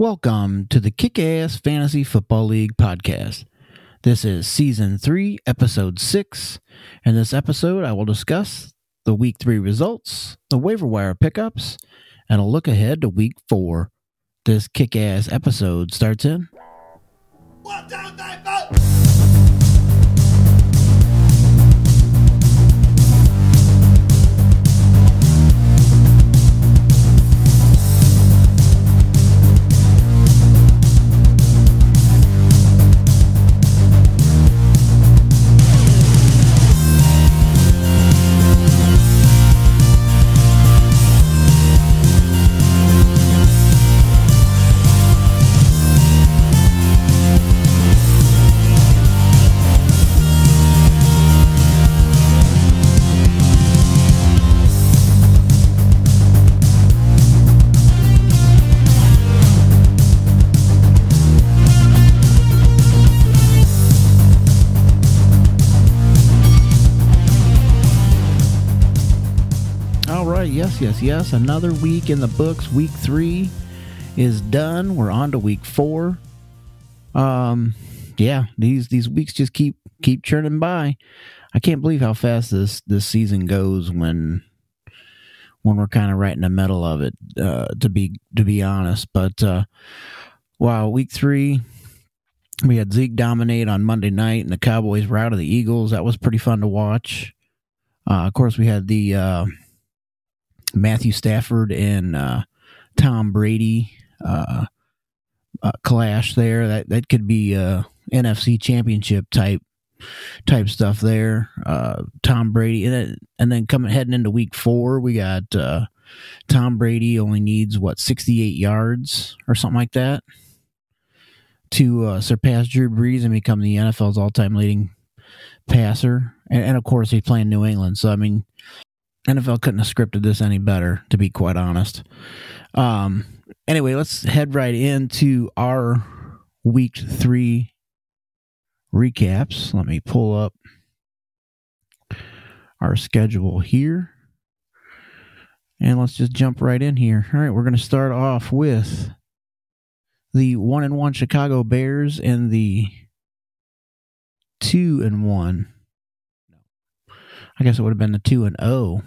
Welcome to the Kick Ass Fantasy Football League podcast. This is season three, episode six. In this episode, I will discuss the week three results, the waiver wire pickups, and a look ahead to week four. This kick ass episode starts in. One, two, three, yes, yes. Another week in the books. Week three is done. We're on to week four. Um, yeah, these these weeks just keep keep churning by. I can't believe how fast this this season goes when when we're kind of right in the middle of it. Uh, to be to be honest, but uh, wow, week three. We had Zeke dominate on Monday night, and the Cowboys were out of the Eagles. That was pretty fun to watch. Uh, of course, we had the uh, Matthew Stafford and uh, Tom Brady uh, uh, clash there. That that could be uh, NFC Championship type type stuff there. Uh, Tom Brady, and then, and then coming heading into Week Four, we got uh, Tom Brady only needs what sixty eight yards or something like that to uh, surpass Drew Brees and become the NFL's all time leading passer. And, and of course, he's playing New England, so I mean. NFL couldn't have scripted this any better, to be quite honest. Um, anyway, let's head right into our week three recaps. Let me pull up our schedule here. And let's just jump right in here. All right, we're going to start off with the one and one Chicago Bears and the two and one I guess it would have been the two and O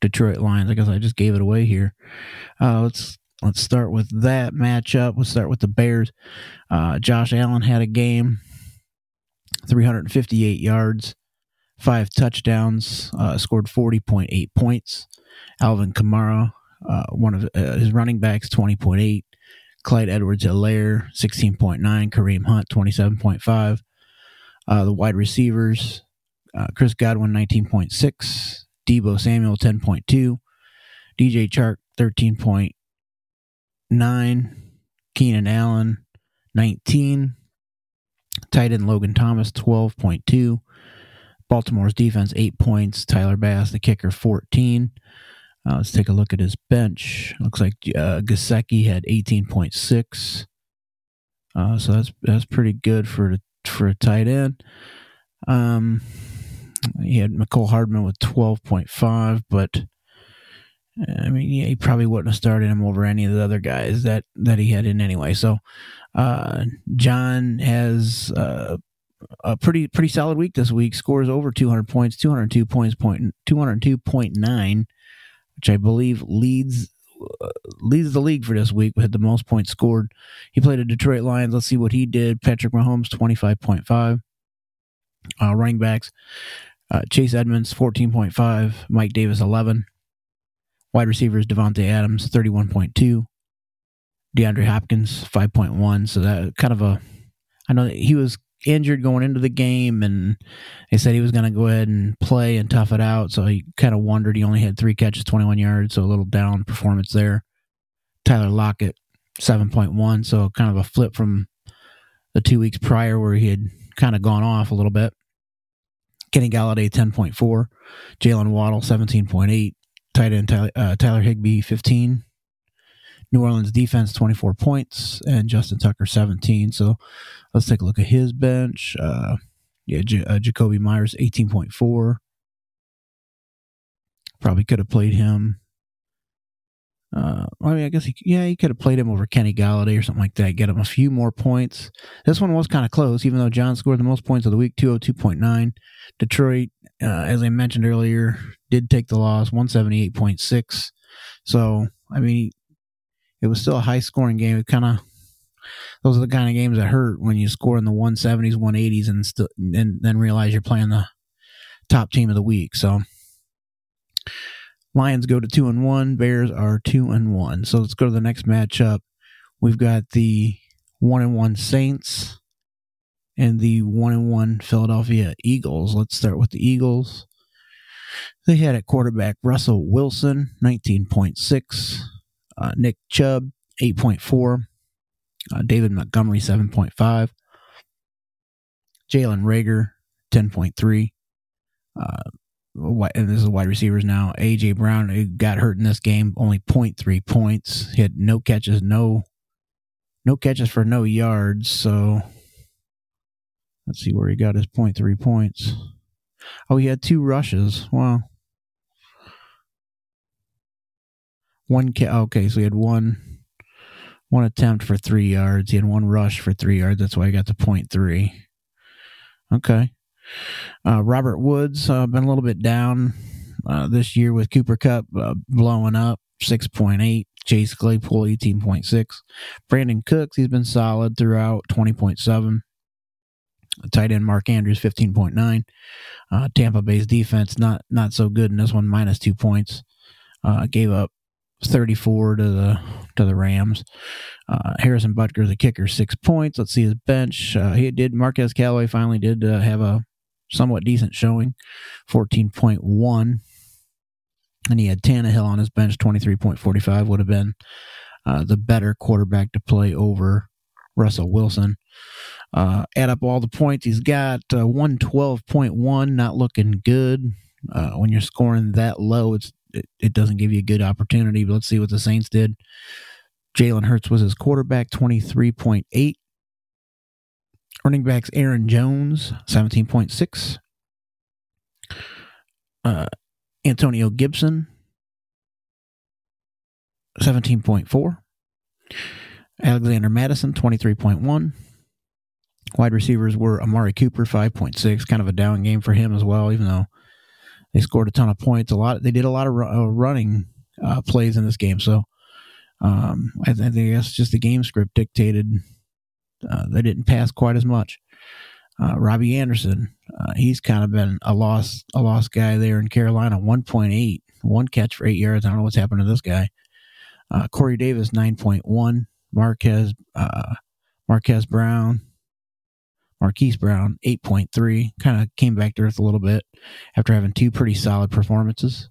Detroit Lions. I guess I just gave it away here. Uh, let's let's start with that matchup. Let's start with the Bears. Uh, Josh Allen had a game, 358 yards, five touchdowns, uh, scored 40.8 points. Alvin Kamara, uh, one of uh, his running backs, 20.8. Clyde Edwards Helaire, 16.9. Kareem Hunt, 27.5. Uh, the wide receivers, uh, Chris Godwin 19.6, Deebo Samuel 10.2, DJ Chark 13.9, Keenan Allen 19, tight end Logan Thomas 12.2, Baltimore's defense 8 points, Tyler Bass the kicker 14. Uh, let's take a look at his bench. Looks like uh, Gesicki had 18.6. Uh, so that's that's pretty good for for a tight end. Um, he had Mecole Hardman with 12.5, but I mean, yeah, he probably wouldn't have started him over any of the other guys that, that he had in anyway. So, uh, John has uh, a pretty pretty solid week this week. Scores over 200 points, 202 points, point 202.9, which I believe leads uh, leads the league for this week. Had the most points scored. He played a Detroit Lions. Let's see what he did. Patrick Mahomes 25.5. Uh, running backs uh, Chase Edmonds, 14.5. Mike Davis, 11. Wide receivers, Davante Adams, 31.2. DeAndre Hopkins, 5.1. So that kind of a. I know he was injured going into the game, and they said he was going to go ahead and play and tough it out. So he kind of wondered. He only had three catches, 21 yards, so a little down performance there. Tyler Lockett, 7.1. So kind of a flip from the two weeks prior where he had kind of gone off a little bit. Kenny Golladay 10.4, Jaylen Waddle 17.8, tight end Tyler, uh, Tyler Higbee 15, New Orleans defense 24 points, and Justin Tucker 17. So let's take a look at his bench. Uh, yeah, J- uh, Jakobi Meyers 18.4. Probably could have played him Uh, I mean, I guess he, yeah, he could have played him over Kenny Golladay or something like that, get him a few more points. This one was kind of close, even though John scored the most points of the week, 202.9. Detroit, uh, as I mentioned earlier, did take the loss, 178.6. So, I mean, it was still a high scoring game. It kind of, those are the kind of games that hurt when you score in the 170s, 180s, and, still, and then realize you're playing the top team of the week. So, Lions go to two and one. Bears are two and one. So let's go to the next matchup. We've got the one and one Saints and the one and one Philadelphia Eagles. Let's start with the Eagles. They had at quarterback Russell Wilson, 19.6. Uh, Nick Chubb, 8.4. Uh, David Montgomery, 7.5. Jalen Reagor, 10.3. Uh, and this is wide receivers now. AJ Brown got hurt in this game, only 0.3 points. He had no catches, no no catches for no yards. So let's see where he got his 0.3 points. Oh, he had two rushes. Wow. One ca- okay, so he had one one attempt for three yards. He had one rush for three yards. That's why he got the point three. Okay. Uh, Robert Woods uh, been a little bit down uh, this year with Cooper Kupp uh, blowing up, six point eight. Chase Claypool, eighteen point six. Brandin Cooks, he's been solid throughout, twenty point seven. Tight end Mark Andrews, fifteen point nine. Uh, Tampa Bay's defense not not so good in this one, minus two points. Uh, gave up 34 to the to the Rams. Uh, Harrison Butker, the kicker, six points. Let's see his bench. Uh, he did. Marquez Callaway finally did uh, have a somewhat decent showing, 14.1. And he had Tannehill on his bench, 23.45 would have been uh, the better quarterback to play over Russell Wilson. Uh, add up all the points he's got, uh, 112.1, not looking good. Uh, when you're scoring that low, it's it, it doesn't give you a good opportunity. But let's see what the Saints did. Jalen Hurts was his quarterback, 23.8. Running backs Aaron Jones, 17.6. Uh, Antonio Gibson, 17.4. Alexander Mattison, 23.1. Wide receivers were Amari Cooper, 5.6. Kind of a down game for him as well, even though they scored a ton of points. A lot. They did a lot of uh, running uh, plays in this game. So um, I, I think that's just the game script dictated uh, they didn't pass quite as much. Uh, Robbie Anderson, uh, he's kind of been a lost a lost guy there in Carolina. 1.8, one catch for eight yards. I don't know what's happened to this guy. Uh, Corey Davis 9.1, Marquez uh, Marquez Brown, Marquise Brown 8.3. Kind of came back to earth a little bit after having two pretty solid performances.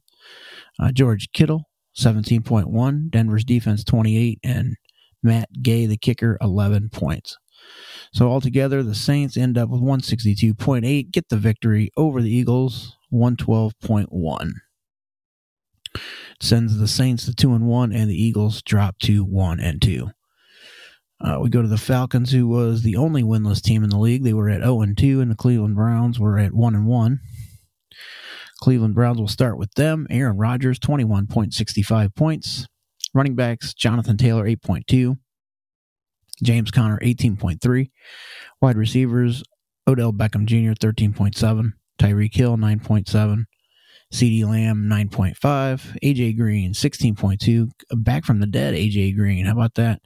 George Kittle 17.1, Denver's defense 28, and Matt Gay, the kicker, 11 points. So altogether, the Saints end up with 162.8, get the victory over the Eagles, 112.1. Sends the Saints to 2 and 1, and the Eagles drop to 1 and 2. Uh, we go to the Falcons, who was the only winless team in the league. They were at 0 and 2, and the Cleveland Browns were at 1 and 1. Cleveland Browns will start with them. Aaron Rodgers, 21.65 points. Running backs, Jonathan Taylor, 8.2. James Conner, 18.3. Wide receivers, Odell Beckham Jr., 13.7. Tyreek Hill, 9.7. CeeDee Lamb, 9.5. AJ Green, 16.2. Back from the dead, AJ Green. How about that?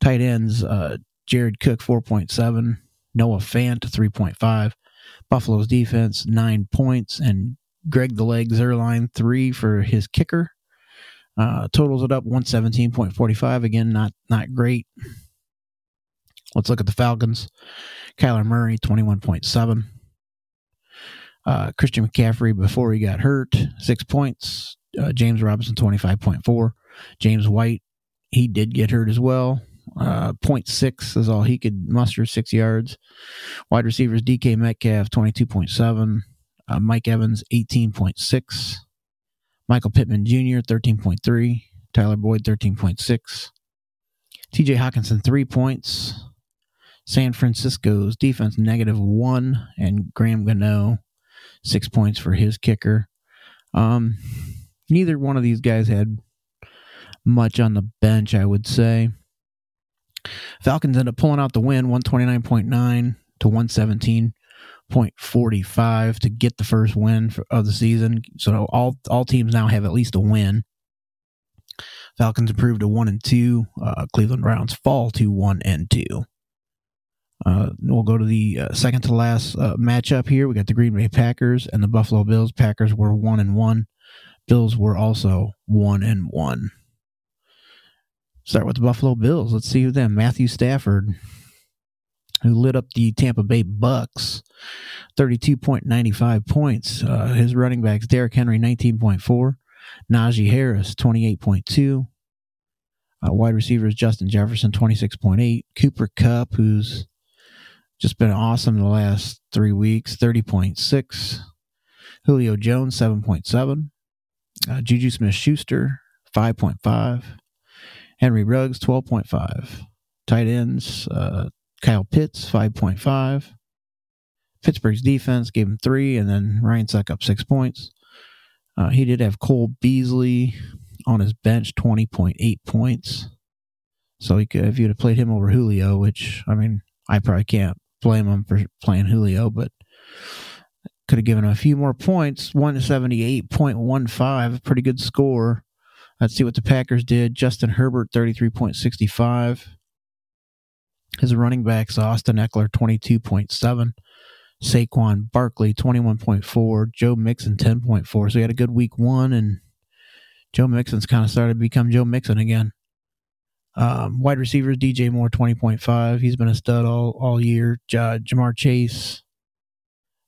Tight ends, uh, Jared Cook, 4.7. Noah Fant, 3.5. Buffalo's defense, 9 points. And Greg the Leg Zuerlein, 3 for his kicker. Uh, totals it up 117.45. Again, not not great. Let's look at the Falcons. Kyler Murray, 21.7. Uh, Christian McCaffrey, before he got hurt, six points. Uh, James Robinson, 25.4. James White, he did get hurt as well. Uh, 0.6 is all he could muster, six yards. Wide receivers, DK Metcalf, 22.7. Uh, Mike Evans, 18.6. Michael Pittman Jr., 13.3. Tyler Boyd, 13.6. TJ Hockenson, three points. San Francisco's defense, negative one. And Graham Gano, six points for his kicker. Um, neither one of these guys had much on the bench, I would say. Falcons end up pulling out the win, 129.9 to 117.45 to get the first win for, of the season. So all all teams now have at least a win. Falcons improved to one and two. Uh, Cleveland Browns fall to one and two. Uh, we'll go to the uh, second to last uh, matchup here. We got the Green Bay Packers and the Buffalo Bills. Packers were one and one. Bills were also one and one. Start with the Buffalo Bills. Let's see who them. Matthew Stafford, who lit up the Tampa Bay Bucks, thirty-two point ninety-five points. Uh, his running backs: Derrick Henry, nineteen point four. Najee Harris, twenty-eight point two. Uh, wide receivers: Justin Jefferson, twenty-six point eight. Cooper Kupp, who's just been awesome the last three weeks, 30.6. Julio Jones, 7.7. Uh, Juju Smith Schuster, 5.5. Henry Ruggs, 12.5. Tight ends, uh, Kyle Pitts, 5.5. Pittsburgh's defense gave him three, and then Ryan Succop, six points. Uh, he did have Cole Beasley on his bench, 20.8 points. So he could, if you'd have played him over Julio, which, I mean, I probably can't blame him for playing Julio, but could have given him a few more points. 178.15, pretty good score. Let's see what the Packers did. Justin Herbert, 33.65. His running backs, Austin Ekeler, 22.7. Saquon Barkley, 21.4. Joe Mixon, 10.4. So he had a good week one, and Joe Mixon's kind of started to become Joe Mixon again. Um, wide receivers, DJ Moore, 20.5. He's been a stud all, all year. J- Ja'Marr Chase,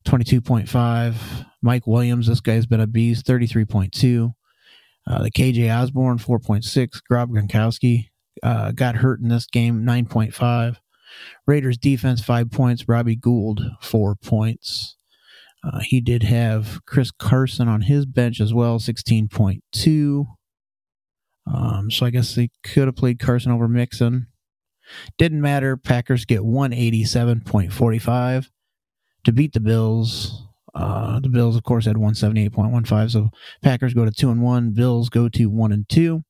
22.5. Mike Williams, this guy's been a beast, 33.2. Uh, the KJ Osborn, 4.6. Rob Gronkowski uh, got hurt in this game, 9.5. Raiders defense, 5 points. Robbie Gould, 4 points. Uh, he did have Chris Carson on his bench as well, 16.2. Um, so I guess they could have played Carson over Mixon. Didn't matter. Packers get 187.45 to beat the Bills. Uh, the Bills, of course, had 178.15. So Packers go to 2 and 1. Bills go to 1 and 2.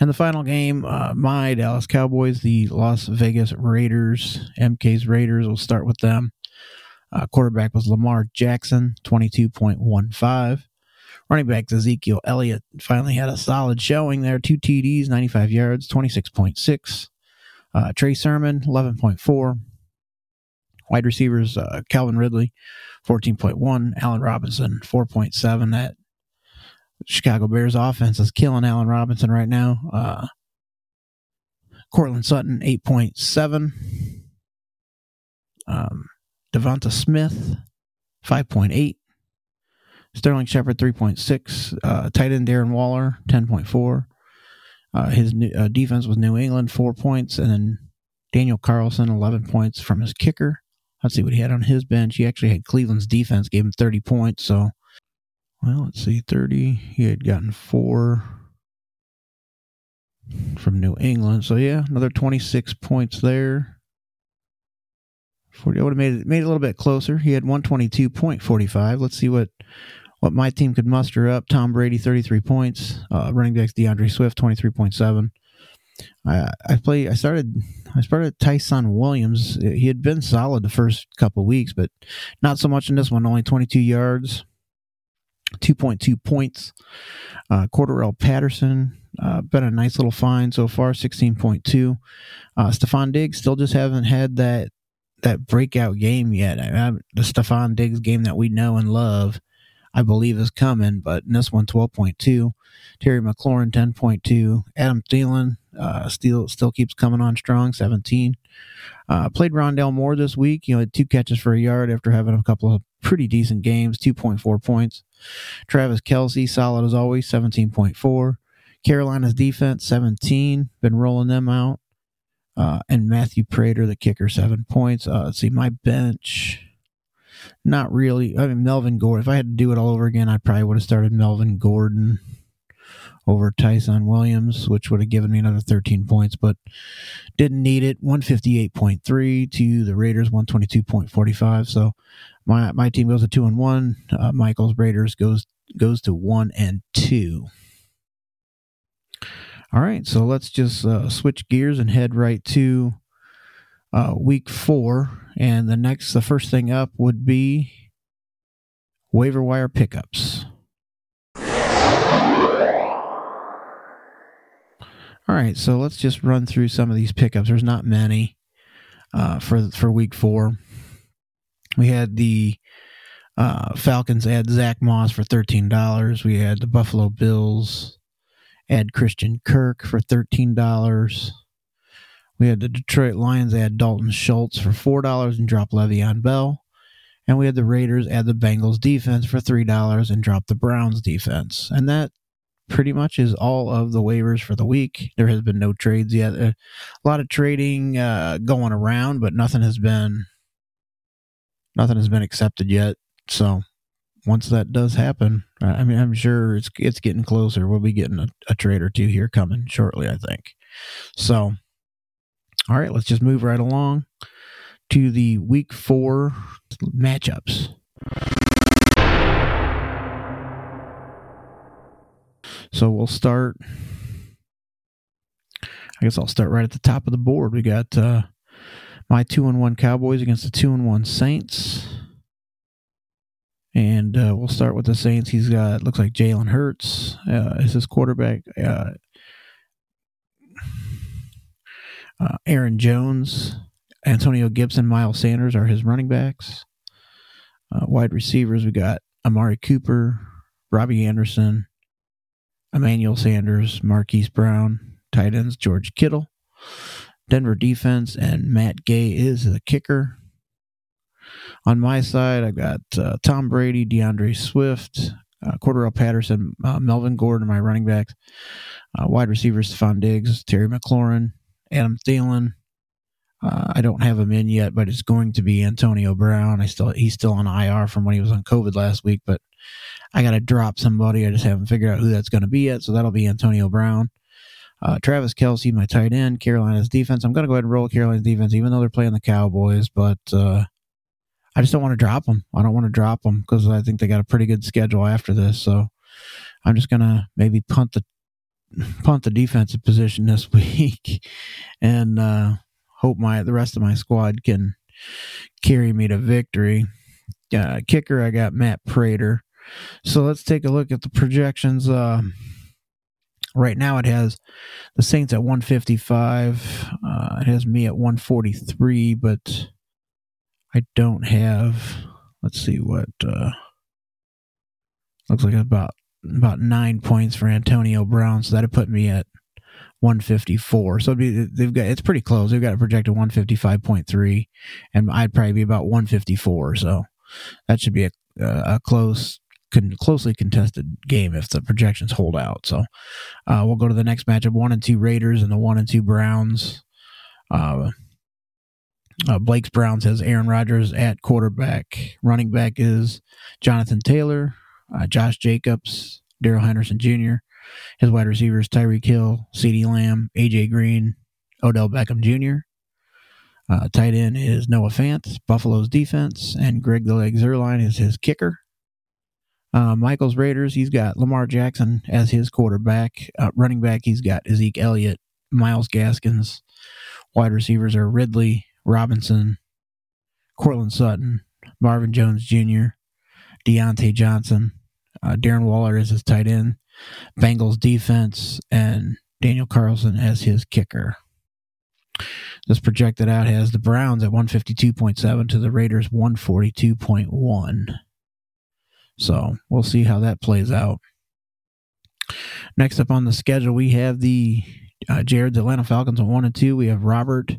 And the final game, uh, my Dallas Cowboys, the Las Vegas Raiders, MK's Raiders. We'll start with them. Uh, quarterback was Lamar Jackson, 22.15. Running back Ezekiel Elliott finally had a solid showing there. Two TDs, 95 yards, 26.6. Uh, Trey Sermon, 11.4. Wide receivers, uh, Calvin Ridley, 14.1. Allen Robinson, 4.7. That Chicago Bears offense is killing Allen Robinson right now. Uh, Courtland Sutton, 8.7. Um, Devonta Smith, 5.8. Sterling Shepard 3.6. Uh, tight end Darren Waller 10.4. Uh, his new, uh, defense was New England four points, and then Daniel Carlson 11 points from his kicker. Let's see what he had on his bench. He actually had Cleveland's defense gave him 30 points. So, well, let's see, 30. He had gotten four from New England. So yeah, another 26 points there. 40 I would have made it made it a little bit closer. He had 122.45. Let's see what what my team could muster up. Tom Brady, 33 points. Uh, running backs D'Andre Swift, 23.7. I I play. I started. I started Ty'Son Williams. He had been solid the first couple weeks, but not so much in this one. Only 22 yards, 2.2 points. Uh, Patterson, uh, been a nice little find so far, 16.2. Uh, Stefon Diggs still just haven't had that that breakout game yet. I, I, the Stefon Diggs game that we know and love, I believe is coming, but in this one, 12.2. Terry McLaurin, 10.2. Adam Thielen uh, still still keeps coming on strong, 17. Uh, played Rondale Moore this week. You know, had two catches for a yard after having a couple of pretty decent games, 2.4 points. Travis Kelce, solid as always, 17.4. Carolina's defense, 17. Been rolling them out. Uh, and Matthew Prater, the kicker, seven points. Uh, let's see, my bench, not really. I mean, Melvin Gordon. If I had to do it all over again, I probably would have started Melvin Gordon over Ty'Son Williams, which would have given me another 13 points, but didn't need it. 158.3 to the Raiders, 122.45. So my my team goes to two and one. Uh, Michael's Raiders goes goes to one and two. All right, so let's just uh, switch gears and head right to uh, week four. And the next, the first thing up would be waiver wire pickups. All right, so let's just run through some of these pickups. There's not many uh, for for week four. We had the uh, Falcons add Zach Moss for thirteen dollars. We had the Buffalo Bills add Christian Kirk for thirteen dollars. We had the Detroit Lions add Dalton Schultz for four dollars and drop Le'Veon Bell. And we had the Raiders add the Bengals defense for three dollars and drop the Browns defense. And that pretty much is all of the waivers for the week. There has been no trades yet. A lot of trading uh, going around, but nothing has been nothing has been accepted yet. So once that does happen, I mean, I'm sure it's it's getting closer. We'll be getting a, a trade or two here coming shortly, I think. So, all right, let's just move right along to the week four matchups. So we'll start. I guess I'll start right at the top of the board. We got uh, my two and one Cowboys against the two and one Saints, and uh, we'll start with the Saints. He's got looks like Jalen Hurts uh, is his quarterback. Uh, Aaron Jones, Antonio Gibson, Miles Sanders are his running backs. Uh, wide receivers, we got Amari Cooper, Robbie Anderson, Emmanuel Sanders, Marquise Brown, tight ends George Kittle, Denver defense, and Matt Gay is the kicker. On my side, I've got uh, Tom Brady, D'Andre Swift, uh, Cordarrelle Patterson, uh, Melvin Gordon, my running backs, uh, wide receivers Stefon Diggs, Terry McLaurin, Adam Thielen. Uh, I don't have him in yet, but it's going to be Antonio Brown. I still he's still on IR from when he was on COVID last week, but I got to drop somebody. I just haven't figured out who that's going to be yet. So that'll be Antonio Brown. Uh, Travis Kelce, my tight end, Carolina's defense. I'm going to go ahead and roll Carolina's defense, even though they're playing the Cowboys, but uh, I just don't want to drop them. I don't want to drop them because I think they got a pretty good schedule after this. So I'm just going to maybe punt the punt the defensive position this week and uh, hope my the rest of my squad can carry me to victory. Uh, kicker, I got Matt Prater. So let's take a look at the projections. Uh, right now, it has the Saints at 155. Uh, it has me at 143, but I don't have. Let's see what. Uh, looks like about about nine points for Antonio Brown, so that'd put me at 154. So be, they've got it's pretty close. They've got a projected 155.3, and I'd probably be about 154. So that should be a, a close con- closely contested game if the projections hold out. So uh, we'll go to the next matchup: one and two Raiders and the one and two Browns. Uh, uh, Blake's Browns has Aaron Rodgers at quarterback. Running back is Jonathan Taylor, uh, Josh Jacobs, Darrell Henderson Jr. His wide receivers Tyreek Hill, CeeDee Lamb, AJ Green, Odell Beckham Jr. Uh, tight end is Noah Fant, Buffalo's defense, and Greg the Leg Zuerlein is his kicker. Uh, Michael's Raiders, he's got Lamar Jackson as his quarterback. Uh, running back, he's got Zeke Elliott, Myles Gaskins. Wide receivers are Ridley, Robinson, Courtland Sutton, Marvin Jones Jr., Diontae Johnson. Uh, Darren Waller is his tight end. Bengals defense, and Daniel Carlson as his kicker. This projected out has the Browns at 152.7 to the Raiders 142.1. So we'll see how that plays out. Next up on the schedule, we have the uh, Jared's Atlanta Falcons at one and two. We have Robert,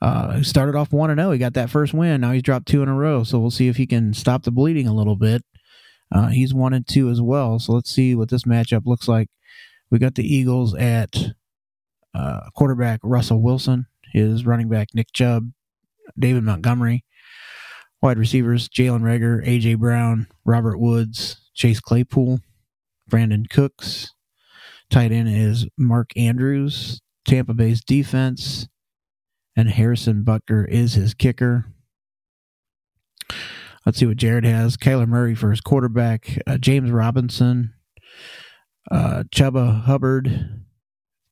uh, who started off one and zero. He got that first win. Now he's dropped two in a row. So we'll see if he can stop the bleeding a little bit. Uh, he's one and two as well. So let's see what this matchup looks like. We got the Eagles at uh, quarterback Russell Wilson, his running back Nick Chubb, David Montgomery, Wide receivers Jalen Reagor, A.J. Brown, Robert Woods, Chase Claypool, Brandin Cooks. Tight end is Mark Andrews. Tampa Bay's defense. And Harrison Butker is his kicker. Let's see what Jared has. Kyler Murray for his quarterback. Uh, James Robinson. Uh, Chuba Hubbard.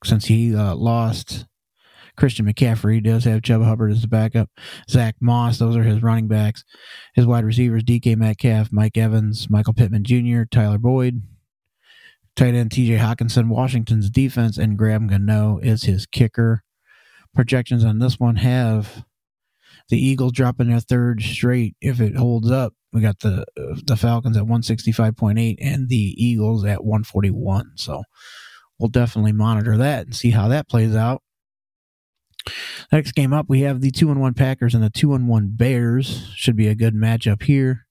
since he uh, lost Christian McCaffrey. Does have Chuba Hubbard as the backup. Zach Moss, those are his running backs. His wide receivers, DK Metcalf, Mike Evans, Michael Pittman Jr., Tyler Boyd. Tight end TJ Hockenson, Washington's defense, and Graham Gano is his kicker. Projections on this one have the Eagles dropping their third straight if it holds up. We got the the Falcons at 165.8 and the Eagles at 141. So we'll definitely monitor that and see how that plays out. Next game up, we have the two and one Packers and the two and one Bears. Should be a good matchup here.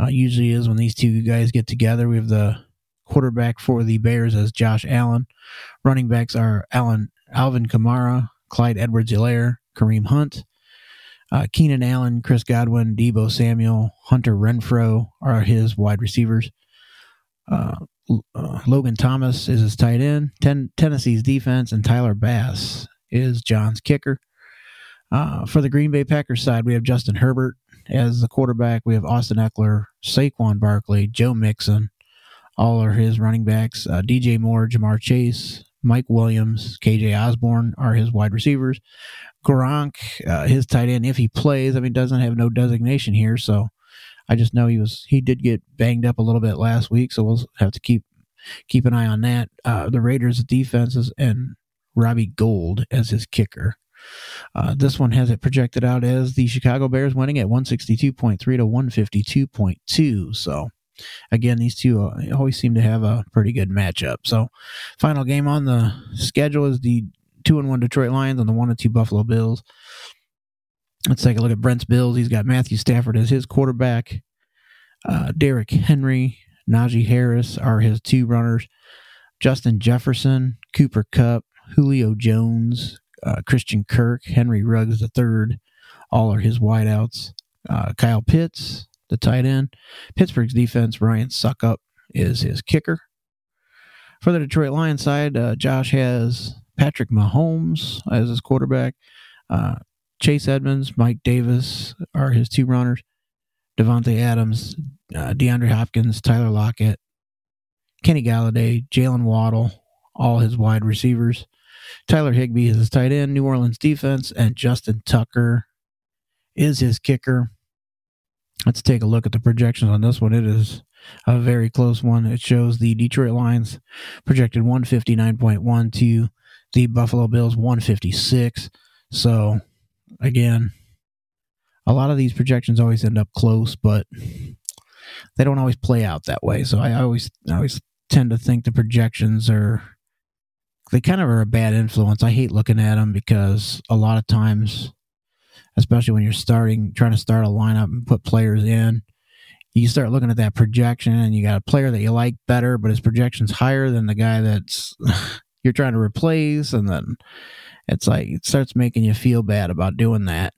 Uh, usually is when these two guys get together. We have the quarterback for the Bears as Josh Allen. Running backs are Allen Alvin Kamara, Clyde Edwards-Helaire, Kareem Hunt. Uh, Keenan Allen, Chris Godwin, Deebo Samuel, Hunter Renfrow are his wide receivers. Uh, uh, Logan Thomas is his tight end. Ten, Tennessee's defense, and Tyler Bass is John's kicker. Uh, for the Green Bay Packers side, we have Justin Herbert as the quarterback. We have Austin Ekeler, Saquon Barkley, Joe Mixon. All are his running backs. Uh, DJ Moore, Ja'Marr Chase, Mike Williams, KJ Osborn are his wide receivers. Gronk, uh, his tight end, if he plays, I mean, doesn't have no designation here, so I just know he was he did get banged up a little bit last week, so we'll have to keep keep an eye on that. Uh, the Raiders' defenses and Robbie Gould as his kicker. Uh, this one has it projected out as the Chicago Bears winning at 162.3 to 152.2. So, again, these two uh, always seem to have a pretty good matchup. So, final game on the schedule is the two and one Detroit Lions and the one and two Buffalo Bills. Let's take a look at Brent's Bills. He's got Matthew Stafford as his quarterback. Uh, Derrick Henry, Najee Harris are his two runners. Justin Jefferson, Cooper Kupp, Julio Jones, uh, Christian Kirk, Henry Ruggs III, all are his wideouts. Uh, Kyle Pitts, the tight end. Pittsburgh's defense, Ryan Succop, is his kicker. For the Detroit Lions side, uh, Josh has Patrick Mahomes as his quarterback. Uh, Chase Edmonds, Mike Davis are his two runners. Davante Adams, uh, DeAndre Hopkins, Tyler Lockett, Kenny Golladay, Jaylen Waddle, all his wide receivers. Tyler Higbee is his tight end, New Orleans defense, and Justin Tucker is his kicker. Let's take a look at the projections on this one. It is a very close one. It shows the Detroit Lions projected 159.1 to the Buffalo Bills 156. So, again, a lot of these projections always end up close, but they don't always play out that way. So I always I always tend to think the projections are they kind of are a bad influence. I hate looking at them because a lot of times, especially when you're starting, trying to start a lineup and put players in, you start looking at that projection and you got a player that you like better, but his projection's higher than the guy that's you're trying to replace. And then it's like, it starts making you feel bad about doing that.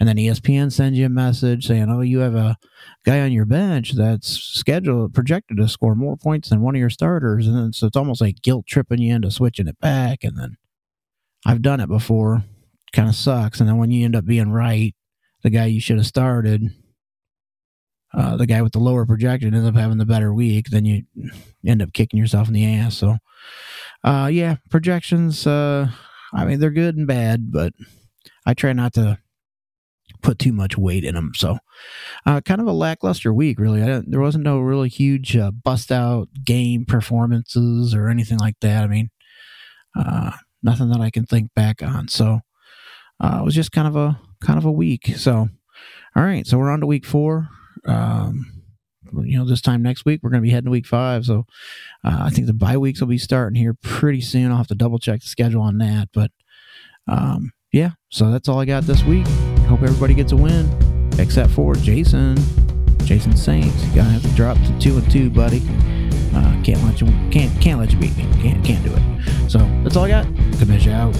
And then ESPN sends you a message saying, "Oh, you have a guy on your bench that's scheduled projected to score more points than one of your starters," and then, so it's almost like guilt tripping you into switching it back. And then I've done it before, kind of sucks. And then when you end up being right, the guy you should have started, uh, the guy with the lower projection ends up having the better week. Then you end up kicking yourself in the ass. So, uh, yeah, projections. Uh, I mean, they're good and bad, but I try not to put too much weight in them. So, uh, kind of a lackluster week, really. there wasn't no really huge uh, bust out game performances or anything like that. I mean, uh, nothing that I can think back on. So, uh, it was just kind of a kind of a week. So, all right, so we're on to week four. Um, you know, this time next week we're going to be heading to week five. So, uh, I think the bye weeks will be starting here pretty soon. I'll have to double check the schedule on that, but um, yeah. So that's all I got this week. Hope everybody gets a win, except for Jason. Jason Saints. Gotta have to drop to two and two, buddy. Uh, can't let you can't can't let you beat me. Can't can't do it. So that's all I got. Commish out.